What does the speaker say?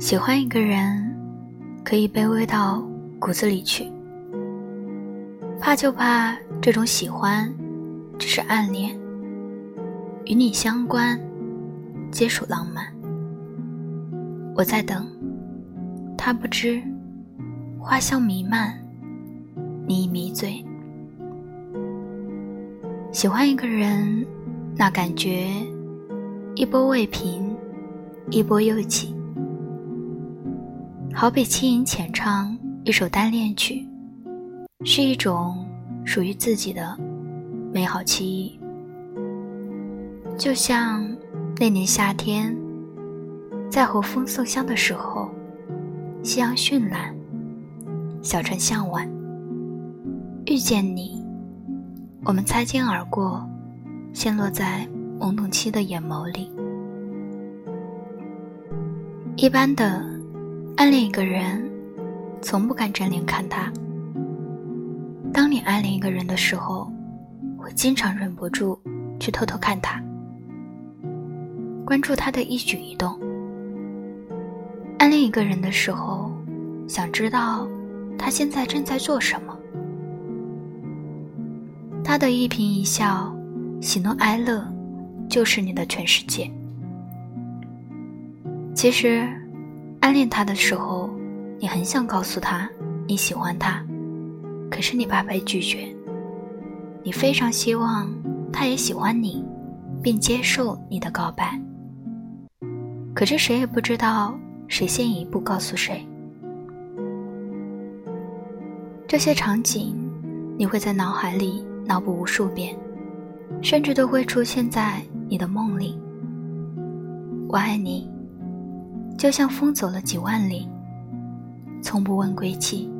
喜欢一个人，可以卑微到骨子里去。怕就怕这种喜欢，只是暗恋，与你相关，皆属浪漫。我在等，他不知，花香弥漫，你已迷醉。喜欢一个人，那感觉，一波未平，一波又起。好比轻吟浅唱一首单恋曲，是一种属于自己的美好记忆。就像那年夏天，在和风送香的时候，夕阳绚烂，小城向晚，遇见你，我们擦肩而过，陷落在懵懂期的眼眸里，一般的。暗恋一个人，从不敢正脸看他。当你暗恋一个人的时候，会经常忍不住去偷偷看他，关注他的一举一动。暗恋一个人的时候，想知道他现在正在做什么。他的一颦一笑、喜怒哀乐，就是你的全世界。其实。暗恋他的时候，你很想告诉他你喜欢他，可是你怕被拒绝。你非常希望他也喜欢你，并接受你的告白。可是谁也不知道谁先一步告诉谁。这些场景，你会在脑海里脑补无数遍，甚至都会出现在你的梦里。我爱你。就像风走了几万里，从不问归期。